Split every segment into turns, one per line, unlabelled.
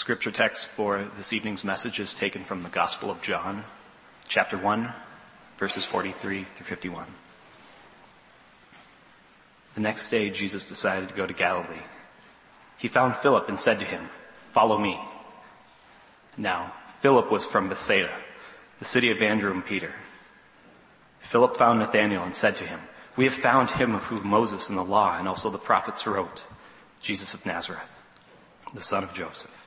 scripture text for this evening's message is taken from the Gospel of John, chapter 1, verses 43 through 51. The next day, Jesus decided to go to Galilee. He found Philip and said to him, Follow me. Now, Philip was from Bethsaida, the city of Andrew and Peter. Philip found Nathanael and said to him, We have found him of whom Moses and the law and also the prophets wrote, Jesus of Nazareth, the son of Joseph.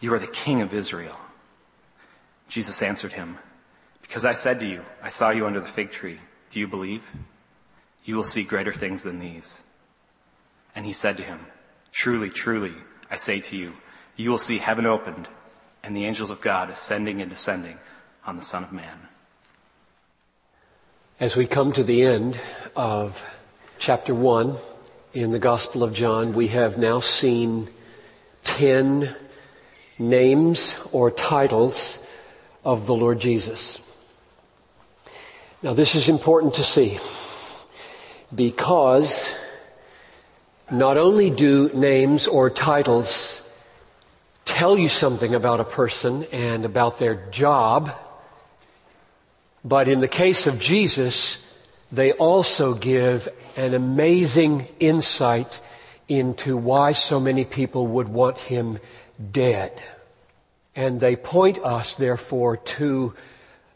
You are the King of Israel. Jesus answered him, Because I said to you, I saw you under the fig tree. Do you believe? You will see greater things than these. And he said to him, Truly, truly, I say to you, you will see heaven opened and the angels of God ascending and descending on the Son of Man.
As we come to the end of chapter one in the Gospel of John, we have now seen ten names or titles of the Lord Jesus. Now this is important to see because not only do names or titles tell you something about a person and about their job, but in the case of Jesus, they also give an amazing insight into why so many people would want him dead. And they point us, therefore, to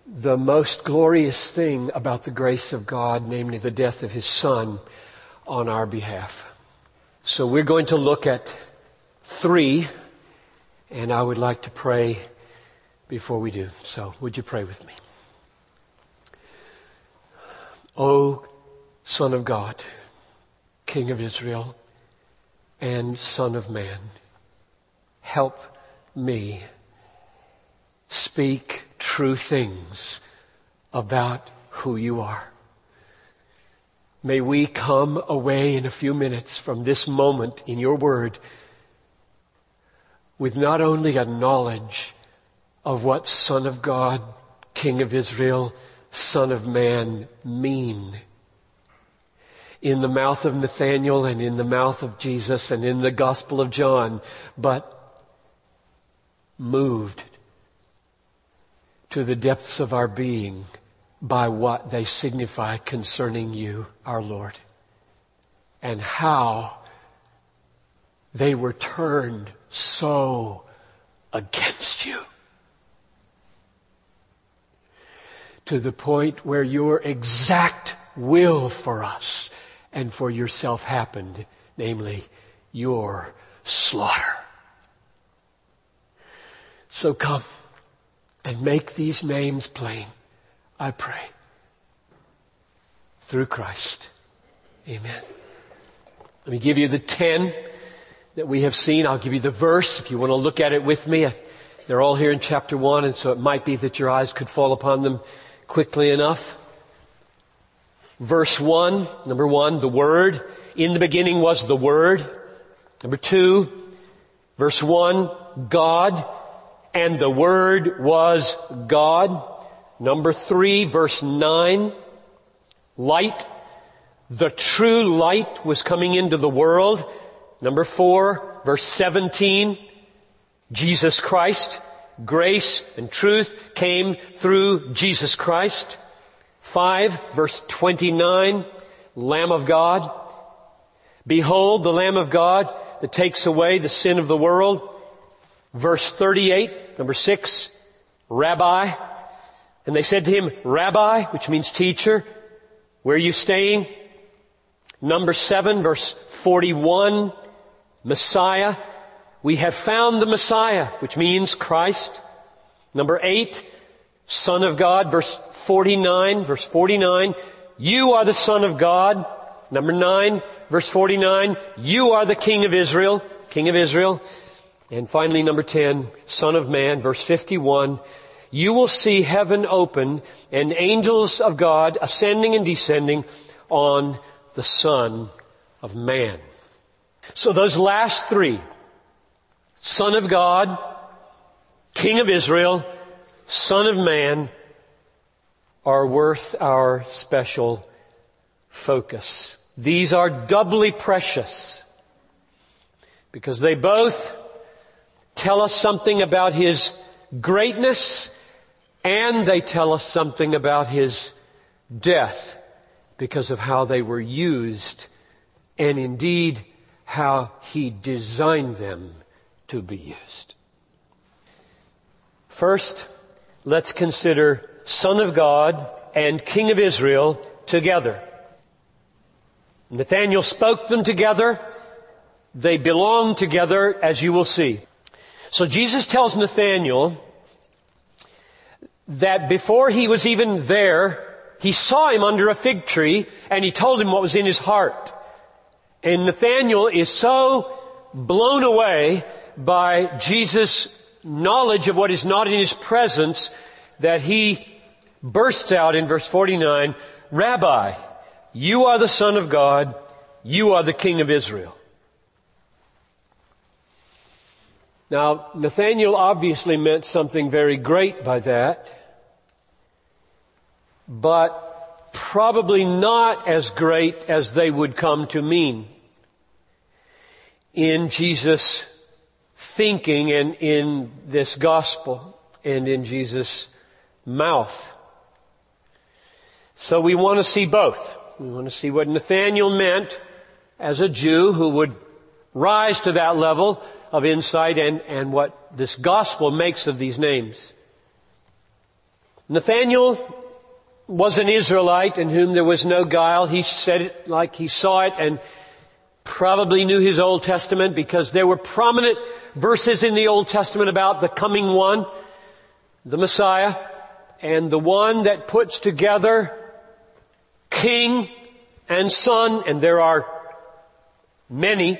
the most glorious thing about the grace of God, namely the death of His Son on our behalf. So we're going to look at three, and I would like to pray before we do. So would you pray with me? O Son of God, King of Israel, and Son of Man, help me speak true things about who you are. May we come away in a few minutes from this moment in your word with not only a knowledge of what Son of God, King of Israel, Son of Man mean, in the mouth of Nathaniel and in the mouth of Jesus and in the Gospel of John, but moved to the depths of our being by what they signify concerning you, our Lord, and how they were turned so against you. To the point where your exact will for us and for yourself happened, namely your slaughter. So come and make these names plain, I pray. Through Christ. Amen. Let me give you the ten that we have seen. I'll give you the verse if you want to look at it with me. They're all here in chapter one, and so it might be that your eyes could fall upon them quickly enough. Verse one, number one, the Word. In the beginning was the Word. Number two, verse one, God and the Word was God. Number three, verse nine, light. The true light was coming into the world. Number four, verse 17, Jesus Christ. Grace and truth came through Jesus Christ. Five, verse 29, Lamb of God. Behold the Lamb of God that takes away the sin of the world. Verse 38, number 6, Rabbi. And they said to him, Rabbi, which means teacher, where are you staying? Number 7, verse 41, Messiah. We have found the Messiah, which means Christ. Number 8, Son of God, verse 49, verse 49, you are the Son of God. Number 9, verse 49, you are the King of Israel, King of Israel. And finally, number 10, Son of Man, verse 51, you will see heaven open and angels of God ascending and descending on the Son of Man. So those last three, Son of God, King of Israel, Son of Man, are worth our special focus. These are doubly precious because they both tell us something about His greatness and they tell us something about His death because of how they were used and indeed how He designed them to be used. First, let's consider Son of God and King of Israel together. Nathaniel spoke them together. They belong together, as you will see. So Jesus tells Nathaniel that before he was even there, he saw him under a fig tree and he told him what was in his heart. And Nathaniel is so blown away by Jesus' knowledge of what is not in his presence that he bursts out in verse 49, Rabbi, you are the Son of God. You are the King of Israel. Now, Nathaniel obviously meant something very great by that, but probably not as great as they would come to mean in Jesus' thinking and in this gospel and in Jesus' mouth. So we want to see both. We want to see what Nathaniel meant as a Jew who would rise to that level of insight and, and what this gospel makes of these names. Nathaniel was an Israelite in whom there was no guile. He said it like he saw it and probably knew his Old Testament because there were prominent verses in the Old Testament about the coming one, the Messiah, and the one that puts together king and son, and there are many,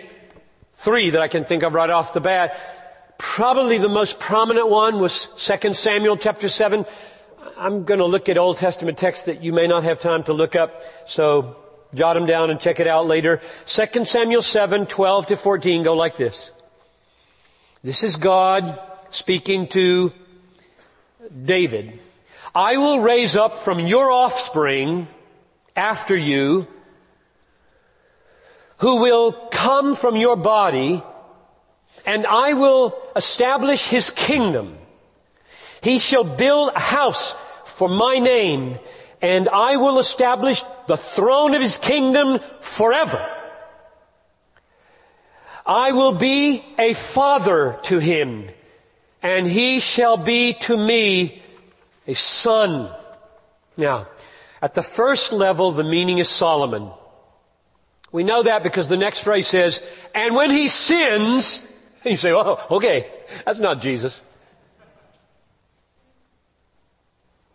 three that I can think of right off the bat. Probably the most prominent one was 2 Samuel chapter 7. I'm going to look at Old Testament texts that you may not have time to look up, so jot them down and check it out later. 2 Samuel 7, 12 to 14 go like this. This is God speaking to David. I will raise up from your offspring after you who will come from your body and I will establish his kingdom. He shall build a house for my name and I will establish the throne of his kingdom forever. I will be a father to him and he shall be to me a son. Now, at the first level, the meaning is Solomon. We know that because the next phrase says, and when he sins, you say, oh, okay, that's not Jesus.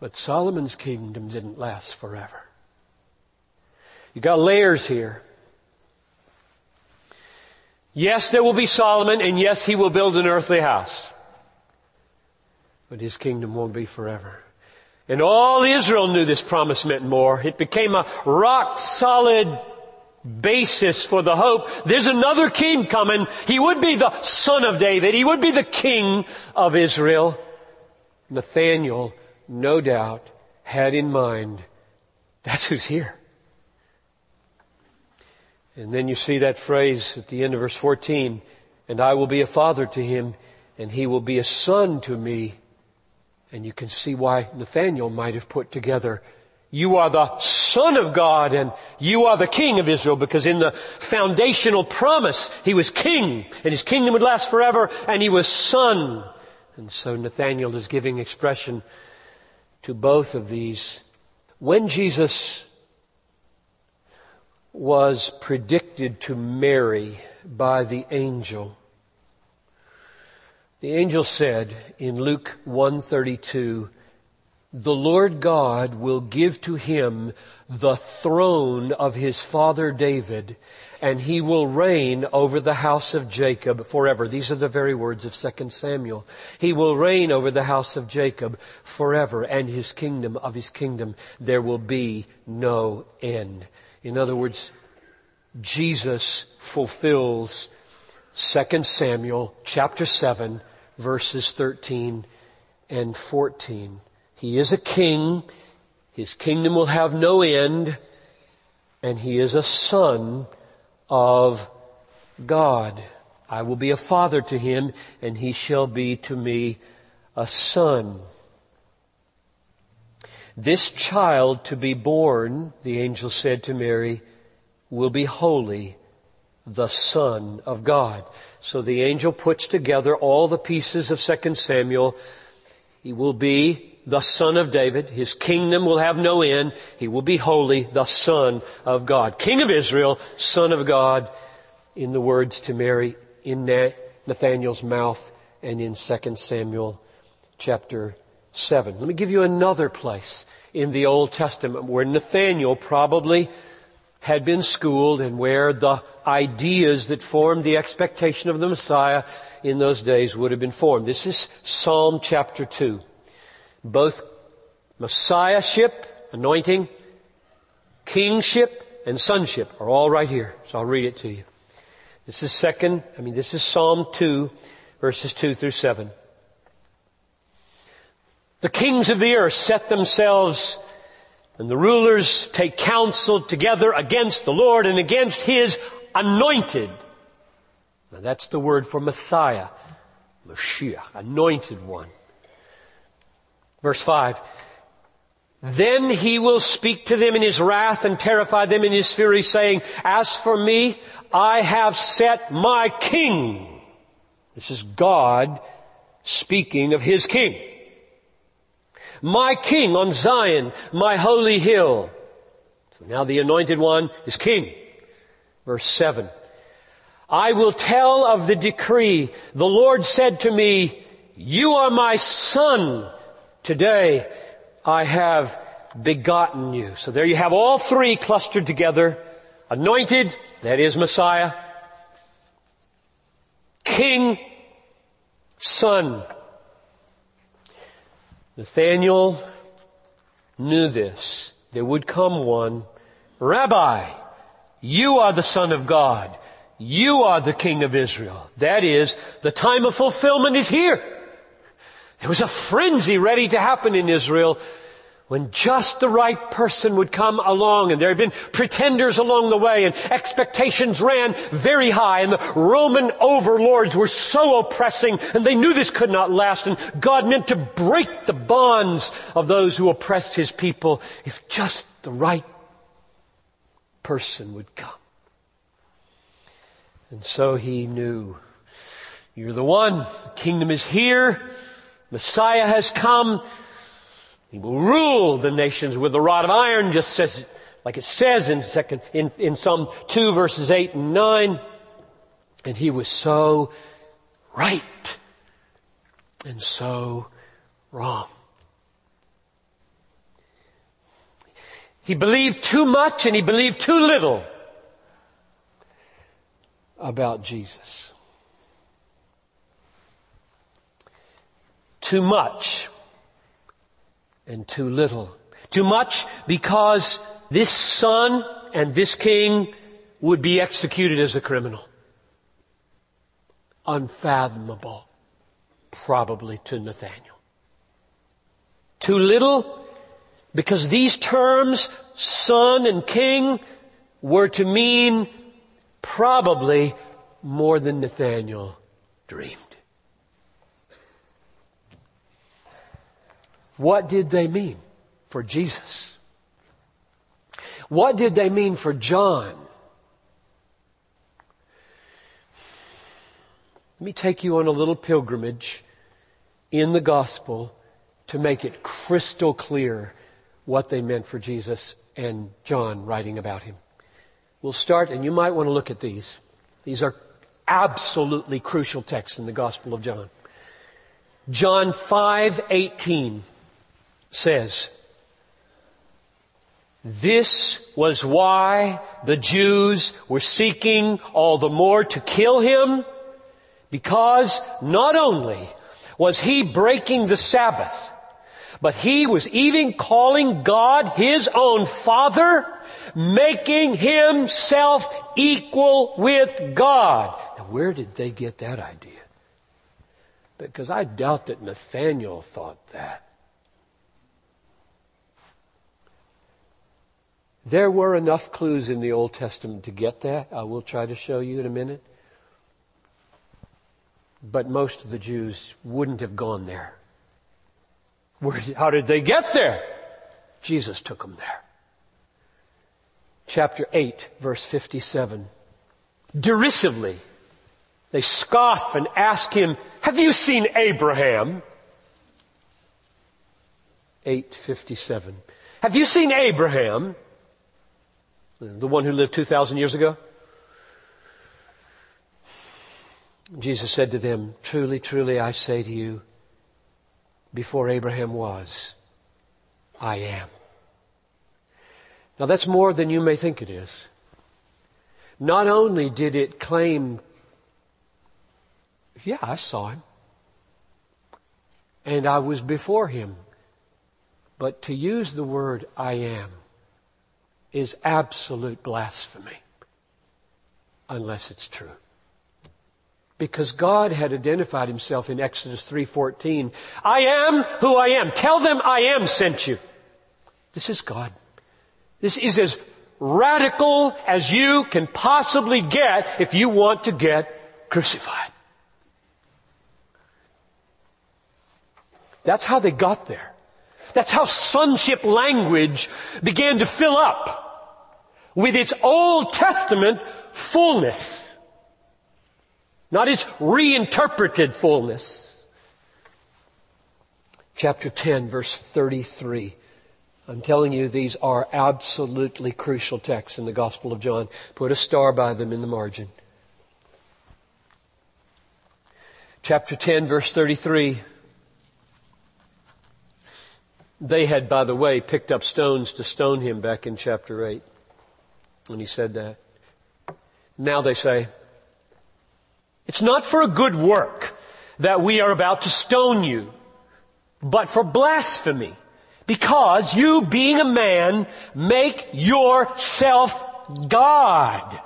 But Solomon's kingdom didn't last forever. You got layers here. Yes, there will be Solomon, and yes, he will build an earthly house. But his kingdom won't be forever. And all Israel knew this promise meant more. It became a rock solid basis for the hope. There's another king coming. He would be the son of David. He would be the king of Israel. Nathaniel, no doubt, had in mind, that's who's here. And then you see that phrase at the end of verse 14, and I will be a father to him, and he will be a son to me. And you can see why Nathaniel might have put together, you are the son of God and you are the king of Israel because in the foundational promise, he was king and his kingdom would last forever and he was son. And so Nathaniel is giving expression to both of these. When Jesus was predicted to Mary by the angel, the angel said in Luke 132, the Lord God will give to him the throne of his father David, and he will reign over the house of Jacob forever. These are the very words of 2 Samuel. He will reign over the house of Jacob forever, and his kingdom, of his kingdom, there will be no end. In other words, Jesus fulfills 2 Samuel chapter 7 verses 13 and 14. He is a king. His kingdom will have no end. And he is a son of God. I will be a father to him and he shall be to me a son. This child to be born, the angel said to Mary, will be holy, the son of God. So the angel puts together all the pieces of 2 Samuel. He will be the son of David. His kingdom will have no end. He will be holy, the son of God. King of Israel, son of God, in the words to Mary in Nathaniel's mouth and in 2 Samuel chapter 7. Let me give you another place in the Old Testament where Nathaniel probably had been schooled and where the ideas that formed the expectation of the Messiah in those days would have been formed. This is Psalm chapter 2. Both Messiahship, anointing, kingship, and sonship are all right here. So I'll read it to you. This is second, I mean, this is Psalm 2, verses 2 through 7. The kings of the earth set themselves and the rulers take counsel together against the Lord and against His anointed. Now that's the word for Messiah. Mashiach, anointed one. Verse 5. Then he will speak to them in his wrath and terrify them in his fury, saying, As for me, I have set my king. This is God speaking of his king my king on Zion, my holy hill. So now the anointed one is king. Verse 7. I will tell of the decree. The Lord said to me, you are my son. Today I have begotten you. So there you have all three clustered together. Anointed, that is Messiah. King, son. Nathaniel knew this. There would come one. Rabbi, you are the Son of God. You are the King of Israel. That is, the time of fulfillment is here. There was a frenzy ready to happen in Israel when just the right person would come along and there had been pretenders along the way and expectations ran very high and the Roman overlords were so oppressing and they knew this could not last and God meant to break the bonds of those who oppressed his people if just the right person would come. And so he knew, you're the one, the kingdom is here, Messiah has come, he will rule the nations with a rod of iron, just says, like it says in second, in, in Psalm 2 verses 8 and 9. And he was so right and so wrong. He believed too much and he believed too little about Jesus. Too much and too little. Too much because this son and this king would be executed as a criminal. Unfathomable, probably to Nathaniel. Too little because these terms, son and king, were to mean probably more than Nathaniel dreamed. What did they mean for Jesus? What did they mean for John? Let me take you on a little pilgrimage in the gospel to make it crystal clear what they meant for Jesus and John writing about him. We'll start, and you might want to look at these. These are absolutely crucial texts in the Gospel of John. John 5:18. Says, this was why the Jews were seeking all the more to kill him, because not only was he breaking the Sabbath, but he was even calling God his own Father, making himself equal with God. Now where did they get that idea? Because I doubt that Nathaniel thought that. There were enough clues in the Old Testament to get that. I will try to show you in a minute. But most of the Jews wouldn't have gone there. Where, how did they get there? Jesus took them there. Chapter 8, verse 57. Derisively, they scoff and ask him, have you seen Abraham? 857. Have you seen Abraham? The one who lived 2,000 years ago? Jesus said to them, Truly, truly, I say to you, before Abraham was, I am. Now that's more than you may think it is. Not only did it claim, yeah, I saw him, and I was before him, but to use the word I am is absolute blasphemy unless it's true. Because God had identified himself in Exodus 3:14. I am who I am. Tell them I am sent you. This is God. This is as radical as you can possibly get if you want to get crucified. That's how they got there. That's how sonship language began to fill up with its Old Testament fullness. Not its reinterpreted fullness. Chapter 10 verse 33. I'm telling you these are absolutely crucial texts in the Gospel of John. Put a star by them in the margin. Chapter 10 verse 33. They had, by the way, picked up stones to stone him back in chapter 8 when he said that. Now they say, it's not for a good work that we are about to stone you, but for blasphemy. Because you, being a man, make yourself God.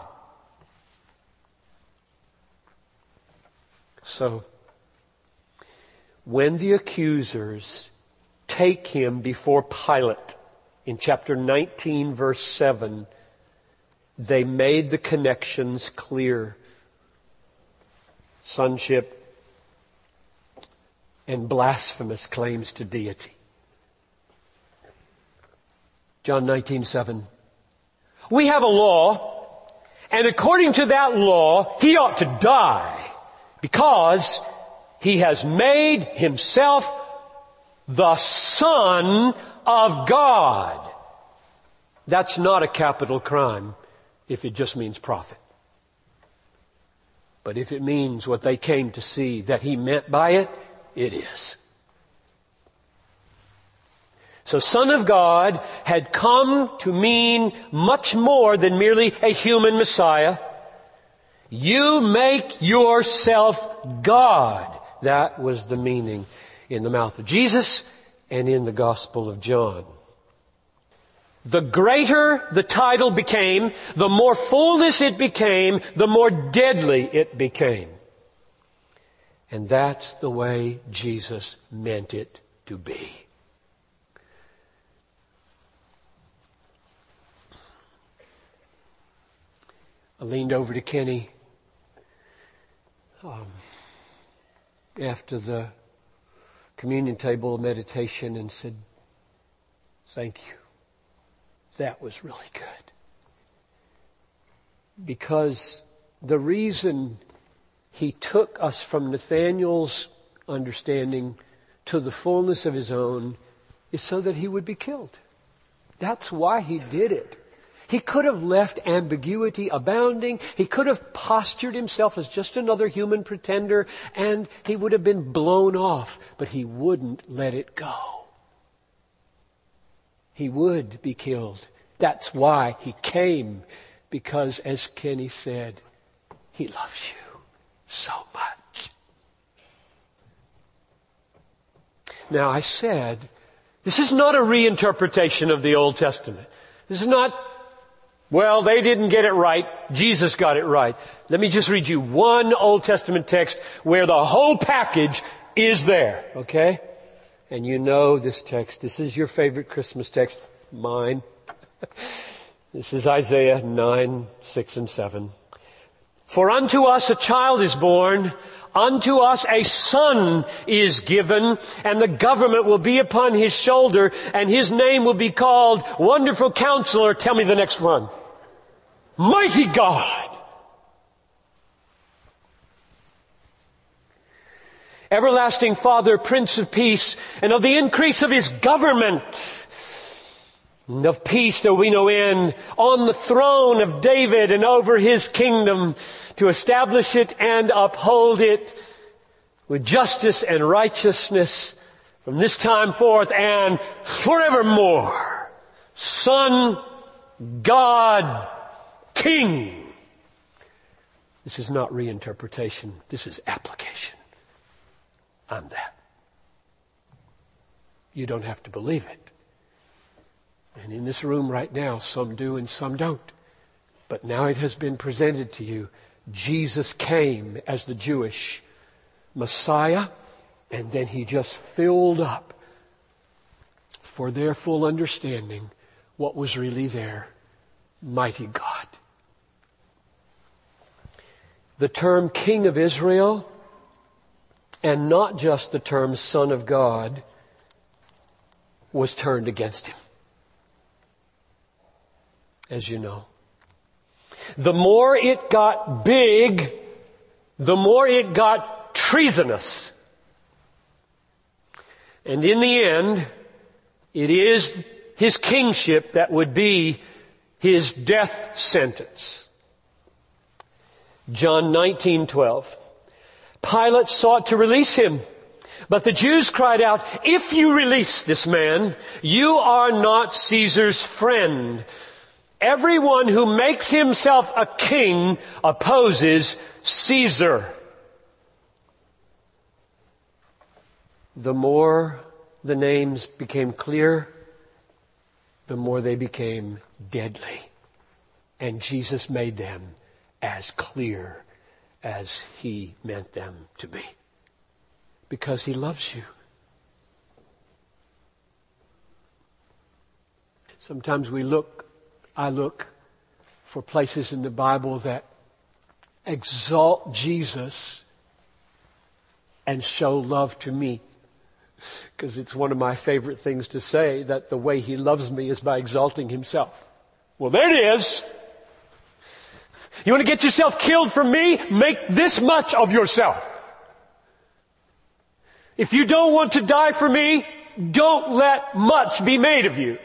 So, when the accusers take him before Pilate in chapter 19 verse 7, they made the connections clear. Sonship and blasphemous claims to deity. John 19:7 We have a law and according to that law he ought to die because he has made himself the Son of God. That's not a capital crime if it just means prophet. But if it means what they came to see that he meant by it, it is. So Son of God had come to mean much more than merely a human Messiah. You make yourself God. That was the meaning in the mouth of Jesus and in the Gospel of John. The greater the title became, the more fullness it became, the more deadly it became. And that's the way Jesus meant it to be. I leaned over to Kenny um, after the communion table meditation and said, Thank you. That was really good. Because the reason he took us from Nathaniel's understanding to the fullness of his own is so that he would be killed. That's why he did it. He could have left ambiguity abounding. He could have postured himself as just another human pretender and he would have been blown off, but he wouldn't let it go. he would be killed. That's why he came, because as Kenny said, he loves you so much. Now I said, this is not a reinterpretation of the Old Testament. This is not, well, they didn't get it right. Jesus got it right. Let me just read you one Old Testament text where the whole package is there, okay? And you know this text. This is your favorite Christmas text, mine. this is Isaiah 9, 6 and 7. For unto us a child is born, unto us a son is given, and the government will be upon his shoulder, and his name will be called Wonderful Counselor. Tell me the next one. Mighty God. Everlasting Father, Prince of Peace, and of the increase of his government and of peace there will be no end on the throne of David and over his kingdom to establish it and uphold it with justice and righteousness from this time forth and forevermore. Son, God, King. This is not reinterpretation. This is application. I'm that. You don't have to believe it. And in this room right now, some do and some don't. But now it has been presented to you. Jesus came as the Jewish Messiah, and then he just filled up for their full understanding what was really there. Mighty God. The term King of Israel, and not just the term Son of God, was turned against him as you know. The more it got big, the more it got treasonous. And in the end, it is his kingship that would be his death sentence. John 19:12. Pilate sought to release him, but the Jews cried out, "If you release this man, you are not Caesar's friend." Everyone who makes himself a king opposes Caesar. The more the names became clear, the more they became deadly. And Jesus made them as clear as he meant them to be. Because he loves you. Sometimes we look I look for places in the Bible that exalt Jesus and show love to me. Because it's one of my favorite things to say that the way he loves me is by exalting himself. Well, there it is. You want to get yourself killed for me? Make this much of yourself. If you don't want to die for me, don't let much be made of you.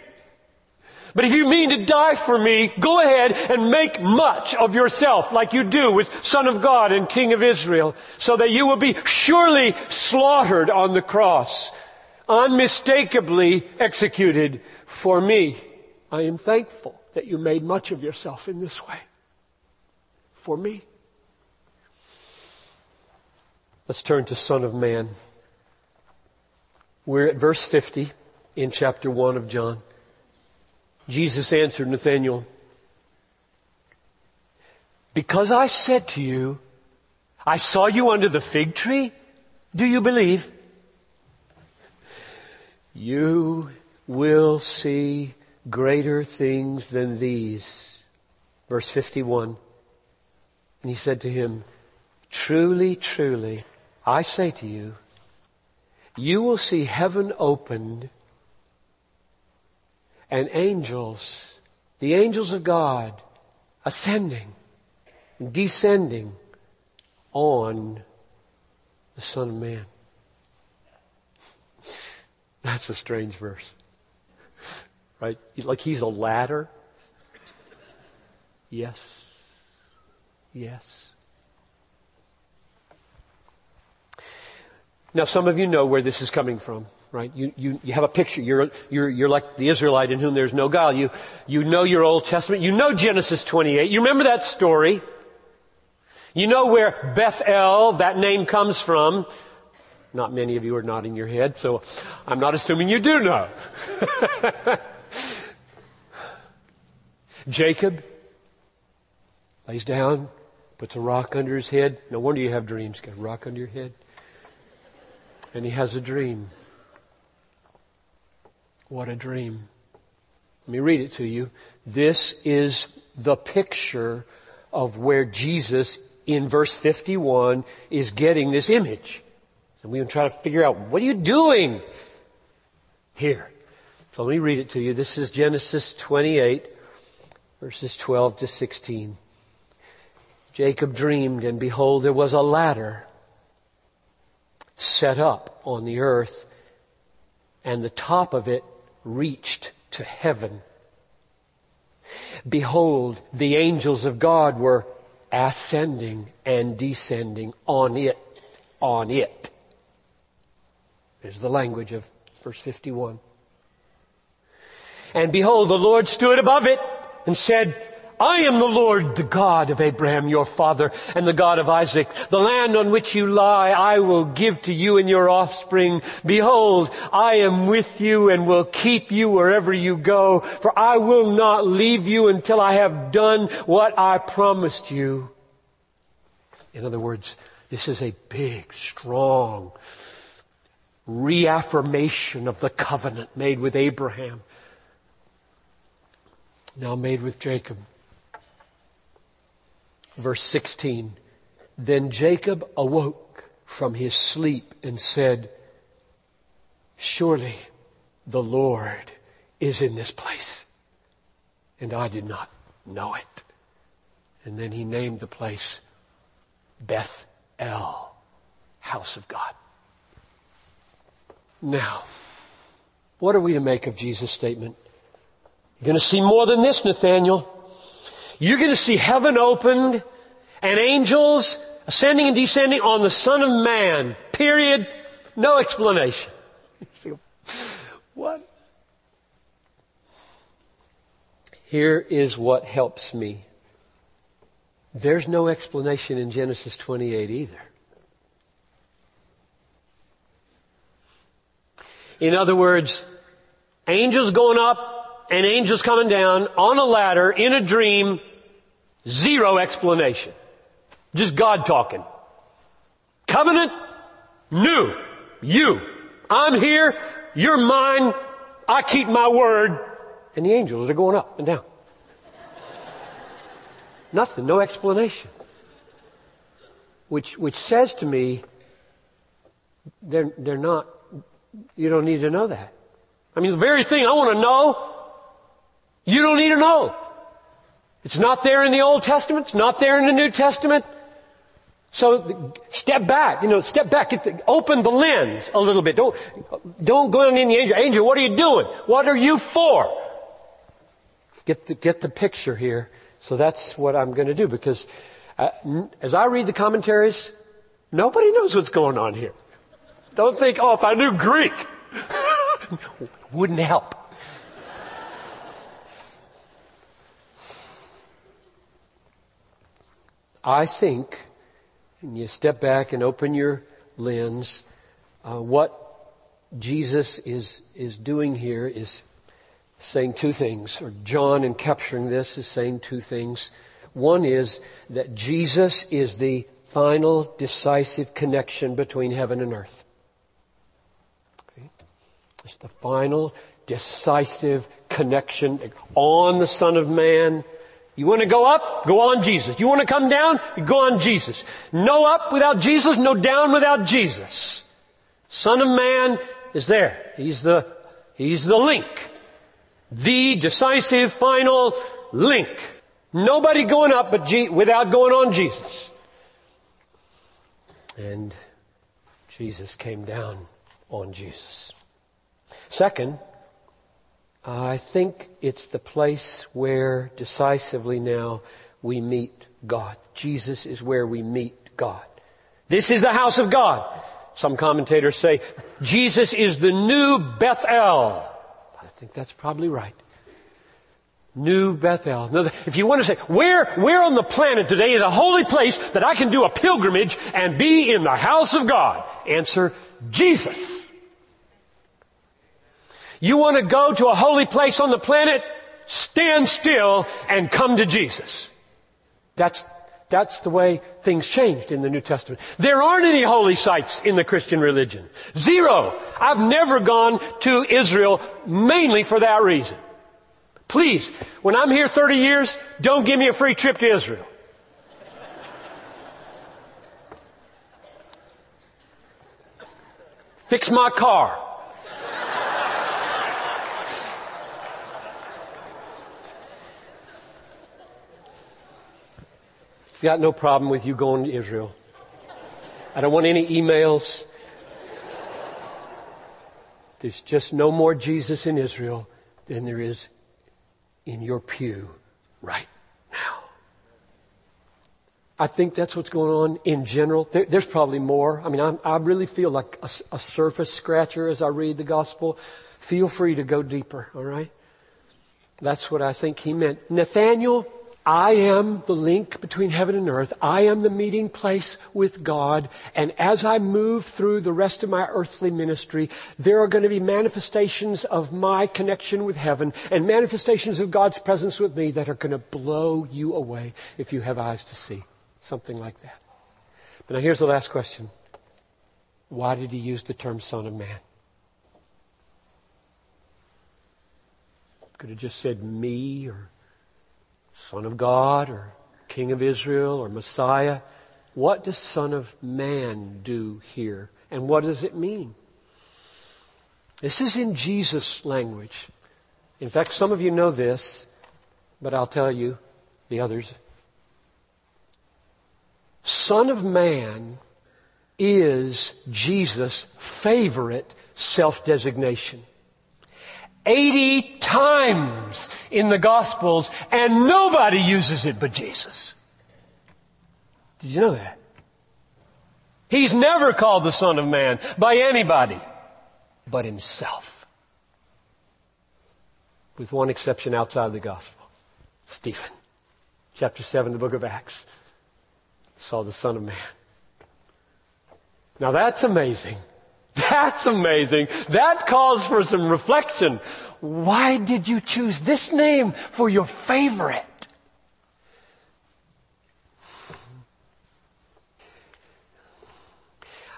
But if you mean to die for me, go ahead and make much of yourself like you do with Son of God and King of Israel so that you will be surely slaughtered on the cross, unmistakably executed for me. I am thankful that you made much of yourself in this way. For me. Let's turn to Son of Man. We're at verse 50 in chapter 1 of John. Jesus answered Nathanael, because I said to you, I saw you under the fig tree, do you believe? You will see greater things than these. Verse 51. And he said to him, Truly, truly, I say to you, you will see heaven opened and angels, the angels of God, ascending descending on the Son of Man. That's a strange verse. Right? Like he's a ladder. Yes. Yes. Now some of you know where this is coming from right? You, you, you have a picture. You're, you're, you're like the Israelite in whom there's no guile. You, you know your Old Testament. You know Genesis 28. You remember that story. You know where Bethel, that name comes from. Not many of you are nodding your head, so I'm not assuming you do know. Jacob lays down, puts a rock under his head. No wonder you have dreams. Got a rock under your head. And he has a dream. What a dream. Let me read it to you. This is the picture of where Jesus in verse 51 is getting this image. And we can try to figure out, what are you doing here? So let me read it to you. This is Genesis 28, verses 12 to 16. Jacob dreamed, and behold, there was a ladder set up on the earth, and the top of it reached to heaven. Behold, the angels of God were ascending and descending on it, on it. There's the language of verse 51. And behold, the Lord stood above it and said, I am the Lord, the God of Abraham, your father, and the God of Isaac. The land on which you lie, I will give to you and your offspring. Behold, I am with you and will keep you wherever you go, for I will not leave you until I have done what I promised you. In other words, this is a big, strong reaffirmation of the covenant made with Abraham, now made with Jacob. Verse 16. Then Jacob awoke from his sleep and said, Surely the Lord is in this place. And I did not know it. And then he named the place Beth El, house of God. Now, what are we to make of Jesus' statement? You're going to see more than this, Nathaniel. You're going to see heaven opened and angels ascending and descending on the Son of Man. Period. No explanation. what? Here is what helps me. There's no explanation in Genesis 28 either. In other words, angels going up and angels coming down on a ladder in a dream, zero explanation. Just God talking. Covenant, new, you. I'm here, you're mine, I keep my word, and the angels are going up and down. Nothing, no explanation. Which, which says to me, they're, they're not you don't need to know that. I mean, the very thing I want to know, you don't need to know. It's not there in the Old Testament. It's not there in the New Testament. So step back, you know, step back, the, open the lens a little bit. Don't, don't go in the angel. Angel, what are you doing? What are you for? Get the, get the picture here. So that's what I'm going to do because uh, as I read the commentaries, nobody knows what's going on here. Don't think, oh, if I knew Greek, wouldn't help. I think, and you step back and open your lens, uh, what Jesus is, is doing here is saying two things, or John in capturing this is saying two things. One is that Jesus is the final decisive connection between heaven and earth. It's the final, decisive connection on the Son of Man. You want to go up? Go on Jesus. You want to come down? Go on Jesus. No up without Jesus, no down without Jesus. Son of Man is there. He's the, he's the link. The decisive final link. Nobody going up but without going on Jesus. And Jesus came down on Jesus. Second, Uh, I think it's the place where decisively now we meet God. Jesus is where we meet God. This is the house of God. Some commentators say Jesus is the new Bethel. I think that's probably right. New Bethel. Now, if you want to say, where, where on the planet today is a holy place that I can do a pilgrimage and be in the house of God? Answer, Jesus. You want to go to a holy place on the planet? Stand still and come to Jesus. That's, that's the way things changed in the New Testament. There aren't any holy sites in the Christian religion. Zero. I've never gone to Israel mainly for that reason. Please, when I'm here 30 years, don't give me a free trip to Israel. Fix my car. He's got no problem with you going to Israel. I don't want any emails. There's just no more Jesus in Israel than there is in your pew right now. I think that's what's going on in general. There, there's probably more. I mean, I'm, i really feel like a, a surface scratcher as I read the gospel. Feel free to go deeper, all right? That's what I think he meant. Nathanael I am the link between heaven and earth. I am the meeting place with God. And as I move through the rest of my earthly ministry, there are going to be manifestations of my connection with heaven and manifestations of God's presence with me that are going to blow you away if you have eyes to see. Something like that. But now here's the last question. Why did he use the term son of man? Could have just said me or Son of God or King of Israel or Messiah. What does Son of Man do here? And what does it mean? This is in Jesus' language. In fact, some of you know this, but I'll tell you, the others. Son of Man is Jesus' favorite self-designation. 80 times in the Gospels and nobody uses it but Jesus. Did you know that? He's never called the Son of Man by anybody but himself. With one exception outside of the Gospel. Stephen. Chapter 7, the book of Acts. Saw the Son of Man. Now that's amazing. That's amazing. That calls for some reflection. Why did you choose this name for your favorite?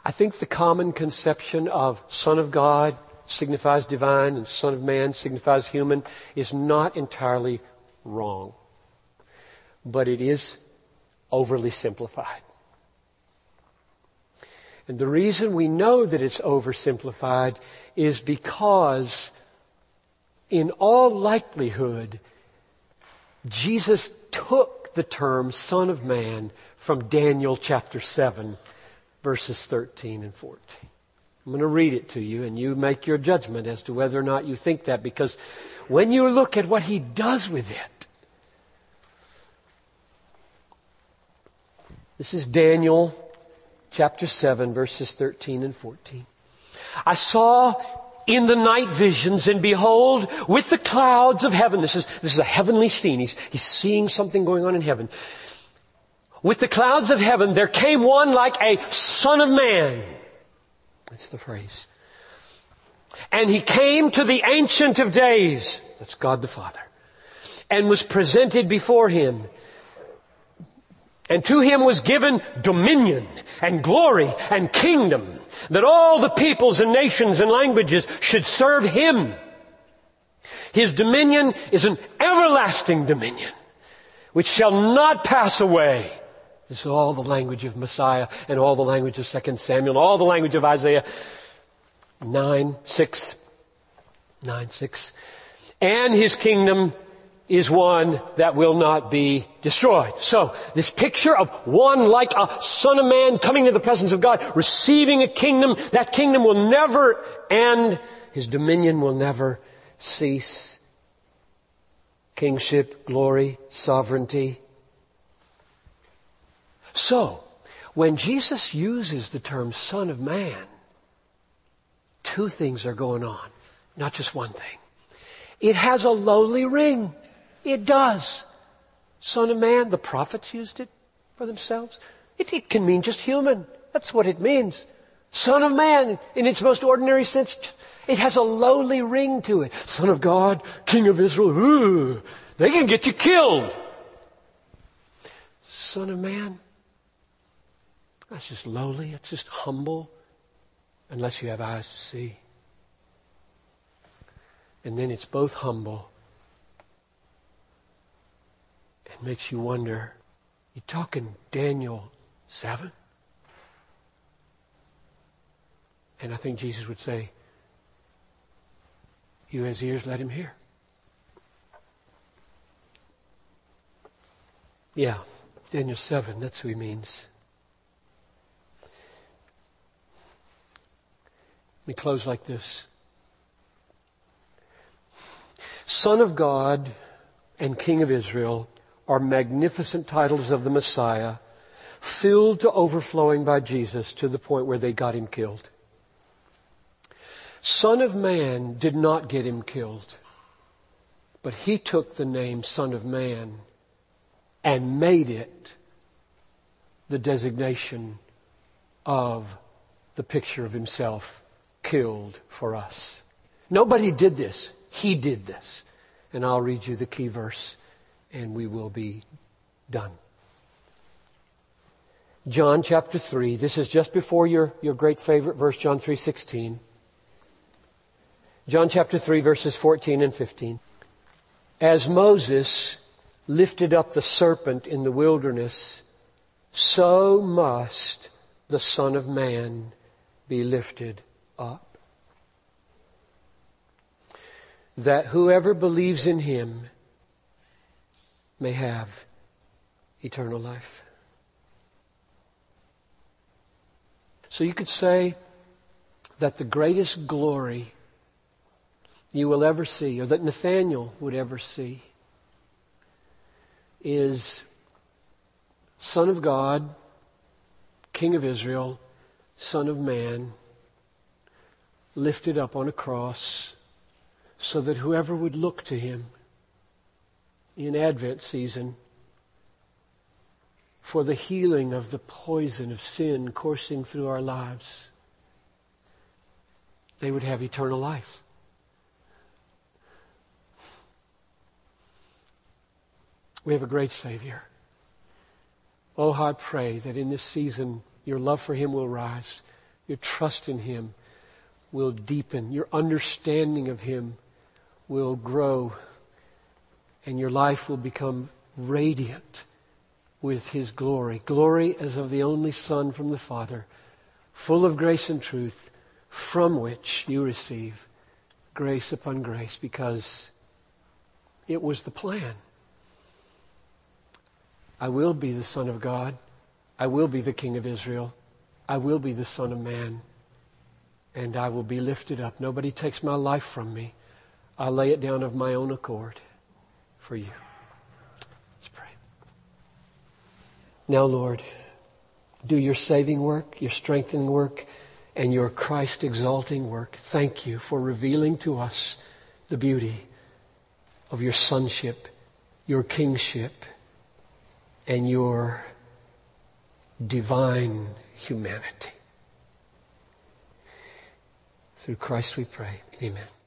I think the common conception of Son of God signifies divine and Son of Man signifies human is not entirely wrong. But it is overly simplified. And the reason we know that it's oversimplified is because in all likelihood, Jesus took the term Son of Man from Daniel chapter 7, verses 13 and 14. I'm going to read it to you and you make your judgment as to whether or not you think that because when you look at what he does with it, this is Daniel chapter 7, verses 13 and 14. I saw in the night visions and behold with the clouds of heaven. This is, this is a heavenly scene. He's, he's seeing something going on in heaven. With the clouds of heaven, there came one like a son of man. That's the phrase. And he came to the ancient of days. That's God the Father. And was presented before him. And to him was given dominion and glory and kingdom that all the peoples and nations and languages should serve him. His dominion is an everlasting dominion which shall not pass away. This is all the language of Messiah and all the language of 2 Samuel and all the language of Isaiah 9, 6, 9, 6. And his kingdom is one that will not be destroyed. So, this picture of one like a son of man coming to the presence of God, receiving a kingdom, that kingdom will never end. His dominion will never cease. Kingship, glory, sovereignty. So, when Jesus uses the term son of man, two things are going on, not just one thing. It has a lowly ring. It does. Son of man, the prophets used it for themselves. It, it can mean just human. That's what it means. Son of man, in its most ordinary sense, it has a lowly ring to it. Son of God, King of Israel, ooh, they can get you killed. Son of man, that's just lowly, it's just humble, unless you have eyes to see. And then it's both humble and makes you wonder, you talking Daniel 7? And I think Jesus would say, "You has ears, let him hear. Yeah, Daniel 7, that's who he means. Let me close like this. Son of God and King of Israel are magnificent titles of the Messiah, filled to overflowing by Jesus to the point where they got him killed. Son of Man did not get him killed, but he took the name Son of Man and made it the designation of the picture of himself killed for us. Nobody did this. He did this. And I'll read you the key verse and we will be done. John chapter 3. This is just before your, your great favorite verse, John 3.16. John chapter 3 verses 14 and 15. As Moses lifted up the serpent in the wilderness, so must the Son of Man be lifted up. That whoever believes in him may have eternal life. So you could say that the greatest glory you will ever see, or that Nathanael would ever see, is Son of God, King of Israel, Son of Man, lifted up on a cross so that whoever would look to him in Advent season for the healing of the poison of sin coursing through our lives, they would have eternal life. We have a great Savior. Oh, I pray that in this season your love for Him will rise, your trust in Him will deepen, your understanding of Him will grow, and your life will become radiant with His glory. Glory as of the only Son from the Father, full of grace and truth, from which you receive grace upon grace because it was the plan. I will be the Son of God. I will be the King of Israel. I will be the Son of Man. And I will be lifted up. Nobody takes my life from me. I lay it down of my own accord for you. Let's pray. Now, Lord, do your saving work, your strengthening work, and your Christ exalting work. Thank you for revealing to us the beauty of your sonship, your kingship, and your divine humanity. Through Christ we pray. Amen.